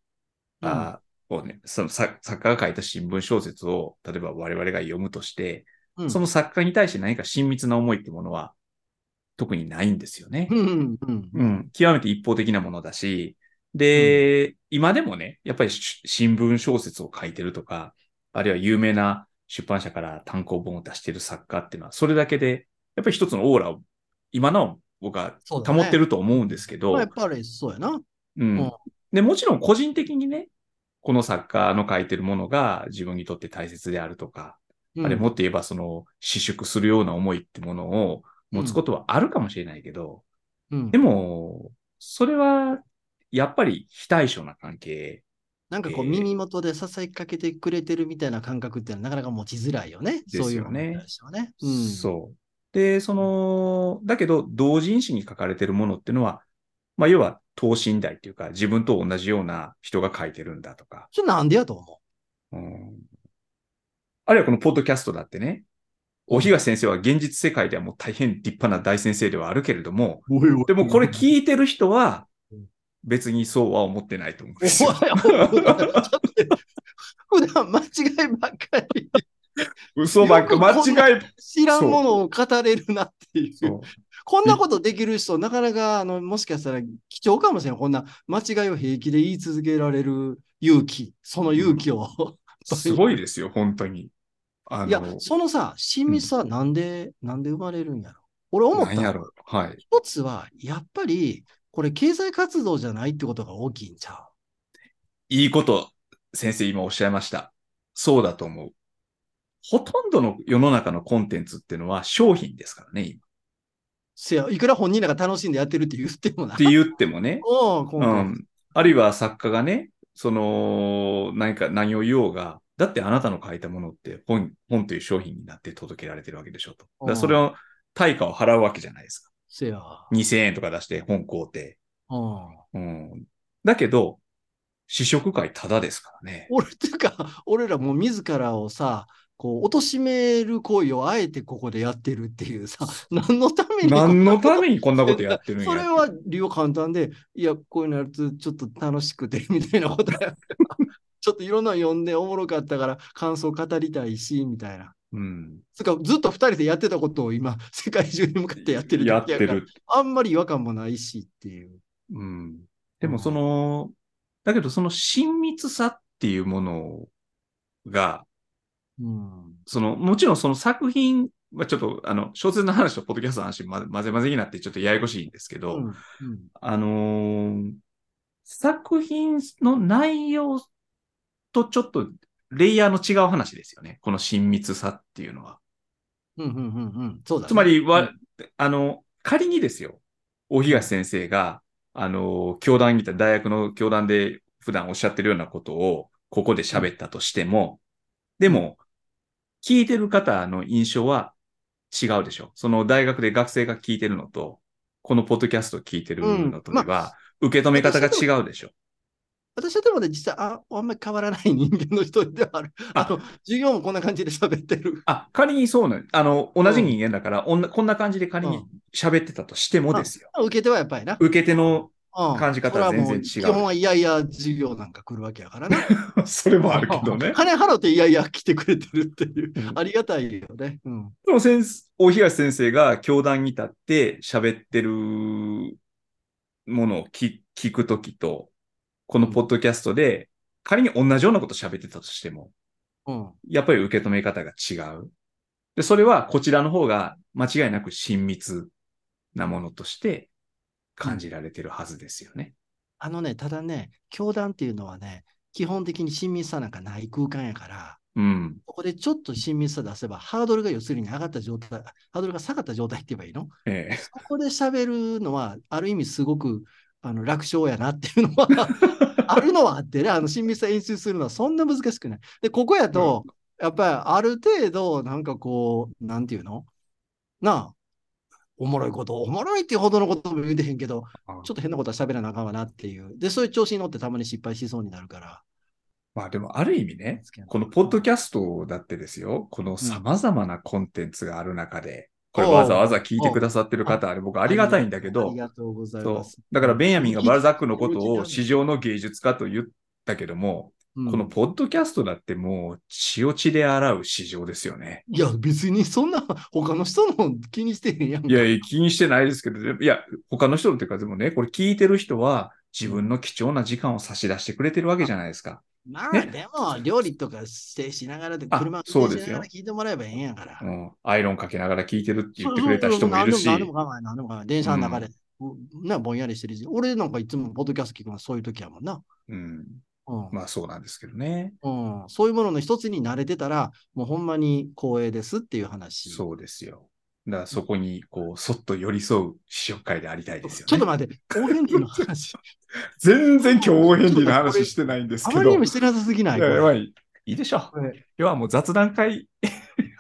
あをね、その作作家が書いた新聞小説を、例えば我々が読むとして、うん。その作家に対して何か親密な思いってものは特にないんですよね。うんうんうん。うん、極めて一方的なものだし、で、今でもね、やっぱりし新聞小説を書いてるとか、あるいは有名な出版社から単行本を出してる作家っていうのは、それだけで、やっぱり一つのオーラを、今の僕は保ってると思うんですけど、まあ、やっぱりそうやな。うん。うん。で、もちろん個人的にね、この作家の書いてるものが自分にとって大切であるとか、うんあれもっと言えばその、私縮するような思いってものを持つことはあるかもしれないけど、うんでも、それは、やっぱり非対称な関係。なんかこうえー耳元で支えかけてくれてるみたいな感覚ってなかなか持ちづらいよね。そういうものに対してはね。うん。そう。で、その、だけど、同人誌に書かれてるものっていうのは、まあ、要は等身大っていうか、自分と同じような人が書いてるんだとか、それなんでやと思う？ん。あるいはこのポッドキャストだってね、大東先生は現実世界ではもう大変立派な大先生ではあるけれども、う。おいおい。でもこれ聞いてる人はうん、別にそうは思ってないと思うんですよ。普段間違いばっかり。嘘ばっか、間違い、知らんものを語れるなっていう。こんなことできる人、なかなかあのもしかしたら貴重かもしれん。こんな間違いを平気で言い続けられる勇気、その勇気を。すごいですよ、本当に。あの、いや、そのさ、親密さはなんで、なんで生まれるんやろ。俺思ったの。はい。一つは、やっぱり、これ経済活動じゃないってことが大きいんちゃいいこと、先生今おっしゃいました。そうだと思う。ほとんどの世の中のコンテンツっていうのは商品ですからね、今。うせや、いくら本人らが楽しんでやってるって言ってもな。って言ってもね。おうん。あるいは作家がね、その、何か、何を言おうが、だってあなたの書いたものって本、本という商品になって届けられてるわけでしょと。だそれを、対価を払うわけじゃないですか。せや。2000円とか出して本買うて。うんうん。だけど、試食会ただですからね。俺っていうか、俺らもう自らをさ、こう、貶める行為をあえてここでやってるっていうさ、何のために何のためにこんなことやってるんやそれは理由簡単で、いや、こういうのやるとちょっと楽しくて、みたいなことや。ちょっといろんなの読んでおもろかったから感想語りたいし、みたいな。うん。つかずっと二人でやってたことを今、世界中に向かってやってるやってる。あんまり違和感もないしっていう。うん。でもその、だけどその親密さっていうものが、うん。その、もちろんその作品はちょっと、あの、小説の話とポッドキャストの話、ま、混ぜ混ぜになってちょっとややこしいんですけど、うんうんあのー作品の内容とちょっとレイヤーの違う話ですよね。この親密さっていうのは。うんうんうんうん。そうだね。つまりは、うんあの、仮にですよ、大東先生が、あの、教団にいた大学の教団で普段おっしゃってるようなことを、ここで喋ったとしても、でも、聞いてる方の印象は違うでしょ。その大学で学生が聞いてるのと、このポッドキャストを聞いてるのとでは、受け止め方が違うでしょ。私はでもね、実はああんまり変わらない人間の一人ではある。ああの、授業もこんな感じで喋ってる。あ、仮にそうなん、あの、同じ人間だから、おんなこんな感じで仮に喋ってたとしてもですよ。受け手はやっぱりな。受け手の、うん感じ方は全然違うそれはも基本はいやいや授業なんか来るわけやからね。それもあるけどね。金払っていやいや来てくれてるっていうう。んありがたいよね。うん。でも先生、大東先生が教壇に立って喋ってるものを聞聞くときと、このポッドキャストで仮に同じようなこと喋ってたとしても、うん。やっぱり受け止め方が違う。で、それはこちらの方が間違いなく親密なものとして感じられてるはずですよね。あのね、ただね、教団っていうのはね、基本的に親密さなんかない空間やから、うん。ここでちょっと親密さ出せば、ハードルが要するに上がった状態、ハードルが下がった状態って言えばいいの？ええ。そこで喋るのは、ある意味すごくあの楽勝やなっていうのは あるのはあってね、あの親密さ演出するのはそんな難しくない。で、ここやと、やっぱりある程度、なんかこう、なんていうの？なあ、おもろいこと、おもろいっていうほどのことも言うてへんけど、ちょっと変なことは喋らなあかんわなっていう。で、そういう調子に乗ってたまに失敗しそうになるから。まあでもある意味ね、このポッドキャストだってですよ、この様々なコンテンツがある中で、これわざわざ聞いてくださってる方、あれ僕ありがたいんだけあどり、がとうございます。。だからベンヤミンがバルザックのことを市場の芸術家と言ったけども、うんこのポッドキャストだってもう血を血で洗う市場ですよね。いや、別にそんな他の人の気にしてへんやんか。いやいや、気にしてないですけど、いや、他の人のっていうか、でもね、これ聞いてる人は自分の貴重な時間を差し出してくれてるわけじゃないですか。まあ、ねでも、料理とかしてしながらで、あ車運そうですよ転しながら聞いてもらえばええんやから。うん。アイロンかけながら聞いてるって言ってくれた人もいるし。何でも何でも構わない、何でも構わない。電車の中で、なぼんやりしてるし、俺なんかいつもポッドキャスト聞くのはそういう時やもんな。うん。うんまあそうなんですけどね。うん、そういうものの一つに慣れてたら、もうほんまに光栄ですっていう話。そうですよ。だからそこに、こう、そっと寄り添う試食会でありたいですよね。ちょっと待って、オーヘンリーの話。全然今日オーヘンリーの話してないんですけど。あまりにもしてなさすぎない？いいいでしょう。要はもう雑談会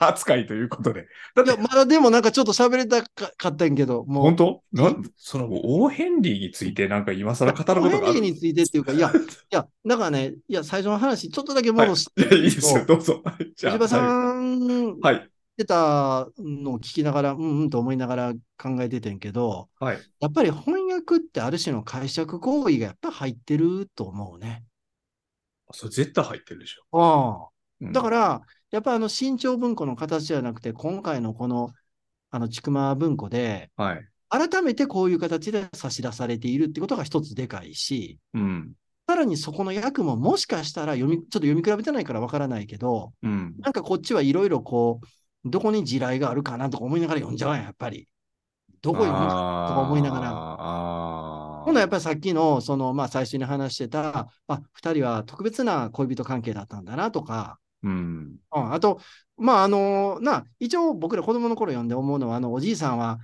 扱いということで。だまだでもなんかちょっと喋りたかかったんやけど、もう。本当？なそのオーヘンリーについてなんか今更語ることがある？オーヘンリーについてっていうか、いや、いや、だからね、いや、最初の話、ちょっとだけ戻して、いやいいですよ、どうぞ。じゃあ、藤場さはいんはい。言ってたのを聞きながら、うんうんと思いながら考えててんけど、はい。やっぱり翻訳ってある種の解釈行為がやっぱ入ってると思うね。それ絶対入ってるでしょ。ああ。うんだから、やっぱあの新潮文庫の形じゃなくて、今回のこの、あの、ちくま文庫で、はい。改めてこういう形で差し出されているってことが一つでかいし、うん。さらにそこの訳ももしかしたら読み、ちょっと読み比べてないからわからないけど、うん。なんかこっちはいろいろこう、どこに地雷があるかなとか思いながら読んじゃうやん、やっぱり。どこ読むかとか思いながら。ほんならやっぱりさっきの、その、まあ最初に話してた、あ、二人は特別な恋人関係だったんだなとか、うん。うん、あと、まああの、な、一応僕ら子供の頃読んで思うのは、あの、おじいさんは、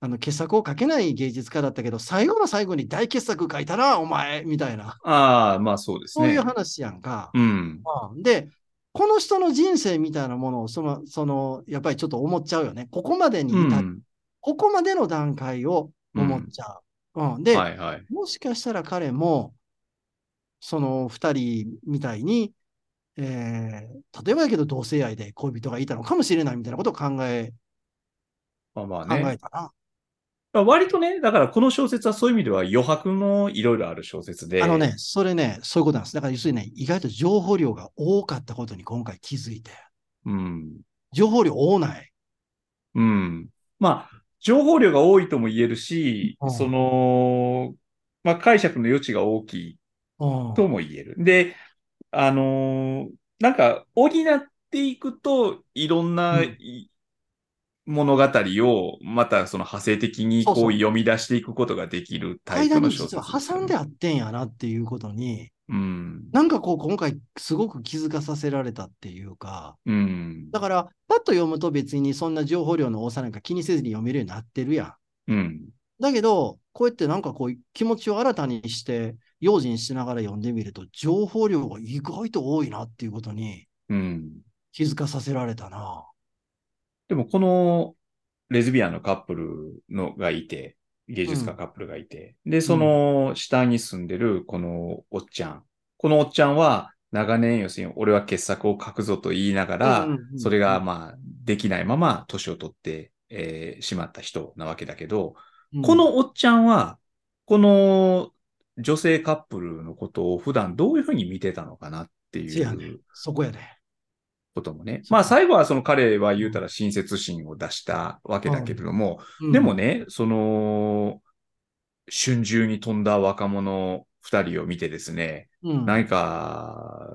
あの、傑作を書けない芸術家だったけど、最後の最後に大傑作書いたな、お前、みたいな、ああ、まあそうですね。そういう話やんか。うん。うんで、この人の人生みたいなものを、その、その、やっぱりちょっと思っちゃうよね。ここまでにう至っん。ここまでの段階を思っちゃう。うんで、はいはい。もしかしたら彼も、その二人みたいに、えー例えばだけど同性愛で恋人がいたのかもしれないみたいなことを考え、まあまあ考えね。たな。まあ割とね、だからこの小説はそういう意味では余白のいろいろある小説で。あのね、それね、そういうことなんです。だから要するにね、意外と情報量が多かったことに今回気づいて。うん。情報量多ない。うん。まあ、情報量が多いとも言えるし、うんその、まあ解釈の余地が大きいうんとも言える。で、あのーなんか補っていくと、いろんな、うんい物語をまたその派生的にこう読み出していくことができるタイプ間の小説に実は挟んであってんやなっていうことに、うん。なんかこう今回すごく気づかさせられたっていうか、うん。だからパッと読むと別にそんな情報量の多さなんか気にせずに読めるようになってるやん。うん。だけど、こうやってなんかこう気持ちを新たにして、用心しながら読んでみると、情報量が意外と多いなっていうことにうん。気づかさせられたな。でもこのレズビアンのカップルのがいて、芸術家カップルがいて、で、その下に住んでるこのおっちゃん、このおっちゃんは長年、要するに俺は傑作を書くぞと言いながら、うんうんうんそれがまあできないまま年を取って、えーしまった人なわけだけど、うんこのおっちゃんは、この女性カップルのことを普段どういうふうに見てたのかなっていうそこやで。こともね。まあ最後はその彼は言うたら親切心を出したわけだけれども、うんでも、ね、その、春秋に飛んだ若者二人を見てですね、うん何か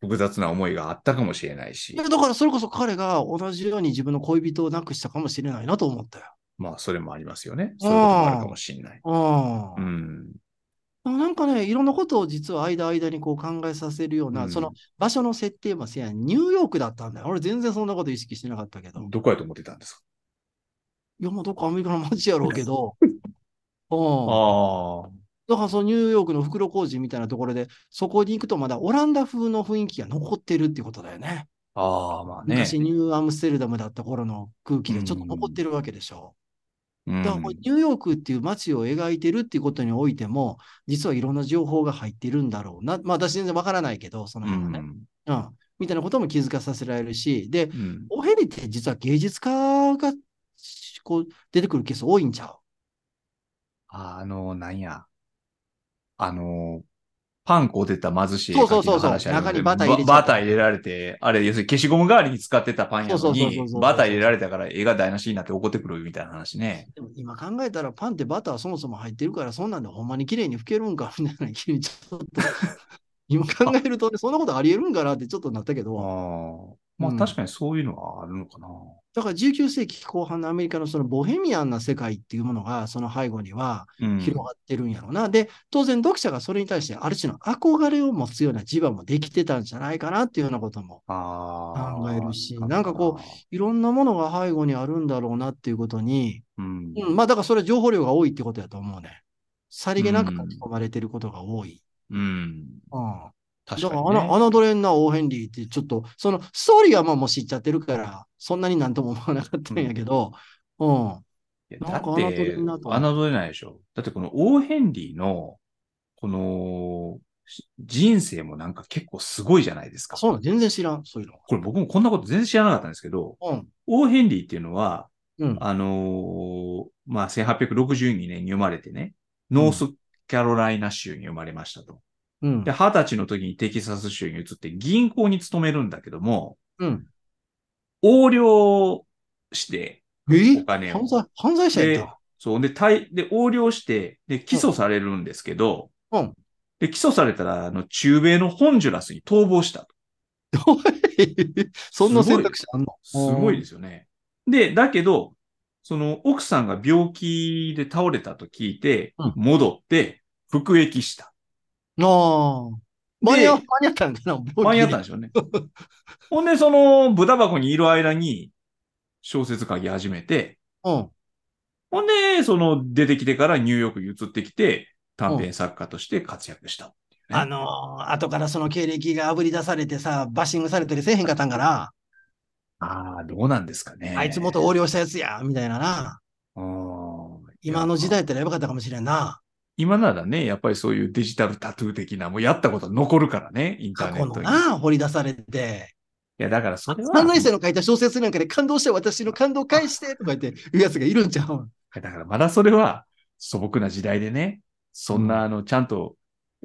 複雑な思いがあったかもしれないしだからそれこそ彼が同じように自分の恋人を亡くしたかもしれないなと思ったよ。まあそれもありますよね。そういうこともあるかもしれない。うんなんかね、いろんなことを実は間間にこう考えさせるような、うんその場所の設定もせや、ニューヨークだったんだよ。俺全然そんなこと意識してなかったけど。いどこやと思ってたんですか？や、もうどっかアメリカの街やろうけど。うん。ああ。だからそのニューヨークの袋小路みたいなところで、そこに行くとまだオランダ風の雰囲気が残ってるっていうことだよね。ああ、まあね。昔ニューアムステルダムだった頃の空気がちょっと残ってるわけでしょ。うんだからニューヨークっていう街を描いてるっていうことにおいても、実はいろんな情報が入ってるんだろうな。まあ私全然わからないけど、そのう辺はね。ん。うん。みたいなことも気づかさせられるし、で、うん。オヘリって実は芸術家がこう出てくるケース多いんちゃう？あの、なんや。あの、パン粉出た貧しいそうそうそうそう。中にバター入れちゃった。ババター入れられて、あれ、要するに消しゴム代わりに使ってたパンやのそうそうそうそうそう、にバター入れられたから絵が台無しになって怒ってくるみたいな話ね。でも今考えたらパンってバターそもそも入ってるから、そんなんでほんまに綺麗に拭けるんかみたいな気にちょっと、今考えるとね、そんなことありえるんかなってちょっとなったけあど、あ。まあうん確かにそういうのはあるのかな。だから19世紀後半のアメリカのそのボヘミアンな世界っていうものがその背後にはうん。広がってるんやろうな。で、当然読者がそれに対してある種の憧れを持つような磁場もできてたんじゃないかなっていうようなことも。考えるしなんかこいろんなものが背後にあるんだろうなっていうことに、う、うん。うん、まあだからそれは情報量が多いってことやと思うね。さりげなく書き込まれてることが多い。うん。うん。確だから、かに、ね。あの、侮れんなオーヘンリーって、ちょっと、そのストーリーはまあもう知っちゃってるから、そんなになんとも思わなかったんやけど、うん。いやなんかだって、侮れんなと侮れないでしょ。だってこのオーヘンリーの、この、し人生もなんか結構すごいじゃないですか。そうなの全然知らん、そういうの。これ僕もこんなこと全然知らなかったんですけど、うん。オーヘンリーっていうのは、うん。あのーまあ、1862年に生まれてね、ノースカロライナ州に生まれましたと。うんで、。二十歳の時にテキサス州に移って銀行に勤めるんだけども、うん。横領して、え？お金を犯罪、犯罪者やった？そう。で、対、で、横領して、で、起訴されるんですけど、うん。で、起訴されたら、あの、中米のホンジュラスに逃亡したと。そんな選択肢あんの？すごいですすよね。で、だけど、その、奥さんが病気で倒れたと聞いてうん、戻って、服役した。ああ。間に合間に合ったんかな間に合ったんでしょうね。ほんで、その、豚箱にいる間に、小説書き始めて、うん。ほんで、その、出てきてからニューヨークに移ってきて、短編作家として活躍したっていうね、あのー後からその経歴があぶり出されてさ、バッシングされたりせえへんかったんかな。ああ、どうなんですかね。あいつ元横領したやつや、みたいなな。うん今の時代やったらやばかったかもしれんな。今ならね、やっぱりそういうデジタルタトゥー的な、もうやったこと残るからね、インターネットに。いのな、掘り出されて。や、だからそれは、三年生の書いた小説なんかで感動して私の感動返してとか言って言うやつがいるんちゃうだからまだそれは素朴な時代でね、そんな、あの、ちゃんと、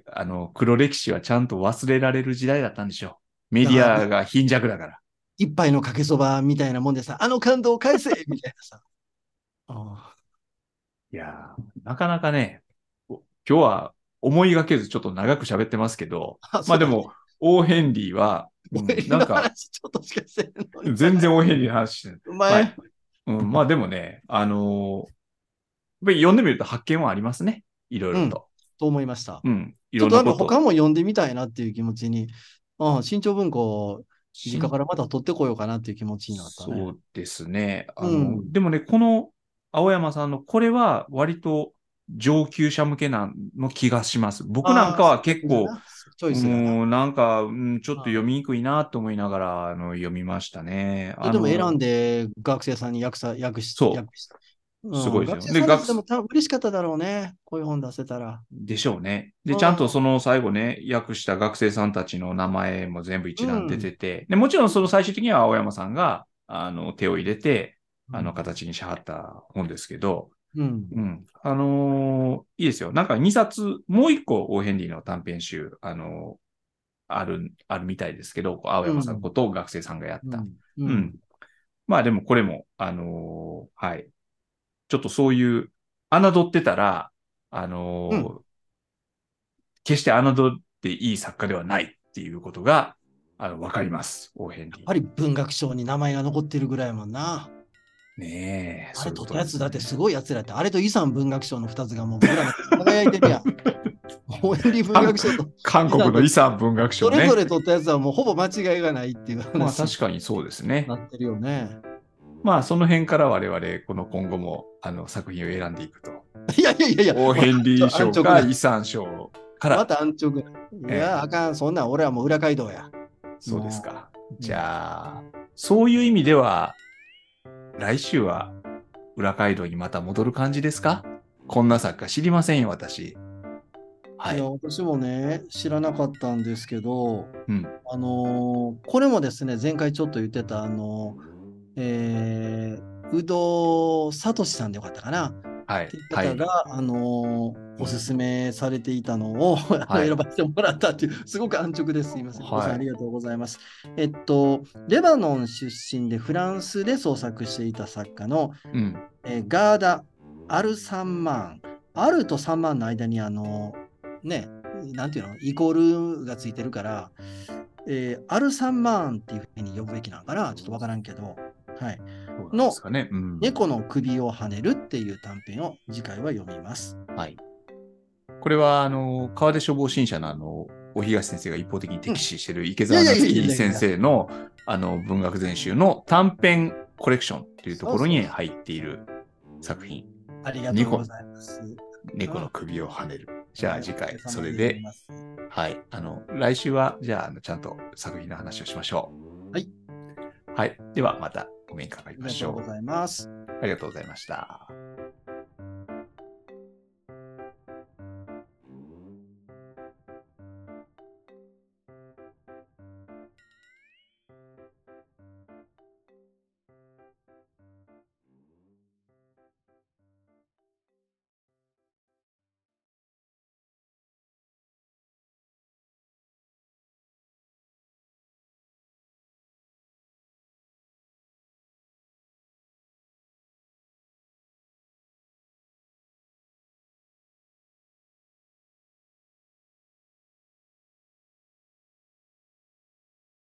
あの、黒歴史はちゃんと忘れられる時代だったんでしょう。メディアが貧弱だから。一杯のかけそばみたいなもんでさ、あの感動を返せみたいなさ。あ いやー、なかなかね、お今日は思いがけずちょっと長く喋ってますけど、あまあで、も、オーヘンリーは、なんか、全然オーヘンリーの話してる。うまい。はいうん、まあでもね、あのー読んでみると発見はありますね。いろいろと。と思いました。うん。いちょっとなんかろんなこと。他も読んでみたいなっていう気持ちに、ああ新潮文庫、実家からまた取ってこようかなっていう気持ちになったね。そうですね。あの、うんでもね、この青山さんのこれは割と上級者向けなの気がします。僕なんかは結構。もうなんか、うん、ちょっと読みにくいなと思いながらあの読みましたね。それでも選んで。で学生さんに訳さ訳しそう訳した。うんすごいですよ学生も多分嬉しかっただろうね。こういう本出せたら。でしょうね。で、うんちゃんとその最後ね、訳した学生さんたちの名前も全部一覧出てて、で、もちろんその最終的には青山さんが、あの、手を入れて、あの、形にしはった本ですけど、うん。うん。あのーいいですよ。なんか2冊、もう1個、オーヘンリーの短編集、あのーある、あるみたいですけど、青山さんのことを学生さんがやった。ううん。ん。まあでもこれも、あのーはい。ちょっとそういう、侮ってたら、あのーう決して侮っていい作家ではないっていうことが、あの、わかります。オーヘンリー。やっぱり文学賞に名前が残ってるぐらいやもんな。ねえ。あれ取ったやつだってすいごいやつらって、あれと遺産文学賞の2つがもう僕らの輝いてるやん。オンリー文学賞と、韓国の遺産文学賞ねそれぞ。れ取ったやつはもうほぼ間違いがないっていうまあ話確かにそうですねに。なってるよね。まあその辺から我々、この今後も、あの、作品を選んでいくと。いやいやいやいや、オーヘンリー賞か遺産賞からまた安直な。いええや、あかん、そんなん俺はもう裏街道や。そうですか。うんじゃあ、そういう意味では、来週は裏街道にまた戻る感じですか？こんな作家知りませんよ、私。はいいや、。私もね、知らなかったんですけど、うん。あのーこれもですね、前回ちょっと言ってた、あのえー、宇戸聡さんでよかったかな。はいっていう。はい。方が、あのーおすすめされていたのを、はい選ばせてもらったっていう、すごく安直です。すいません。はいごさんありがとうございます。えっと、レバノン出身でフランスで創作していた作家の、うん。えーガーダ・アルサンマン。アルとサンマンの間に、あの、ね、なんていうの、イコールがついてるから、えーアルサンマンっていうふうに呼ぶべきなのかな？ちょっとわからんけど、はい。そうなんですかね。うん。猫の首を跳ねるっていう短編を次回は読みます。はい。これは、あの、川出処方新社のあの、お東先生が一方的に敵視してる池澤夏樹先生の、あの、文学全集の短編コレクションというところに入っている作品。ありがとうございます。猫の首を跳ねる。じゃあ次回、それではい。あの、来週は、じゃあ、あのちゃんと作品の話をしましょう。はい。はい。では、またお目にかかりありましょう。がとうございます。ありがとうございました。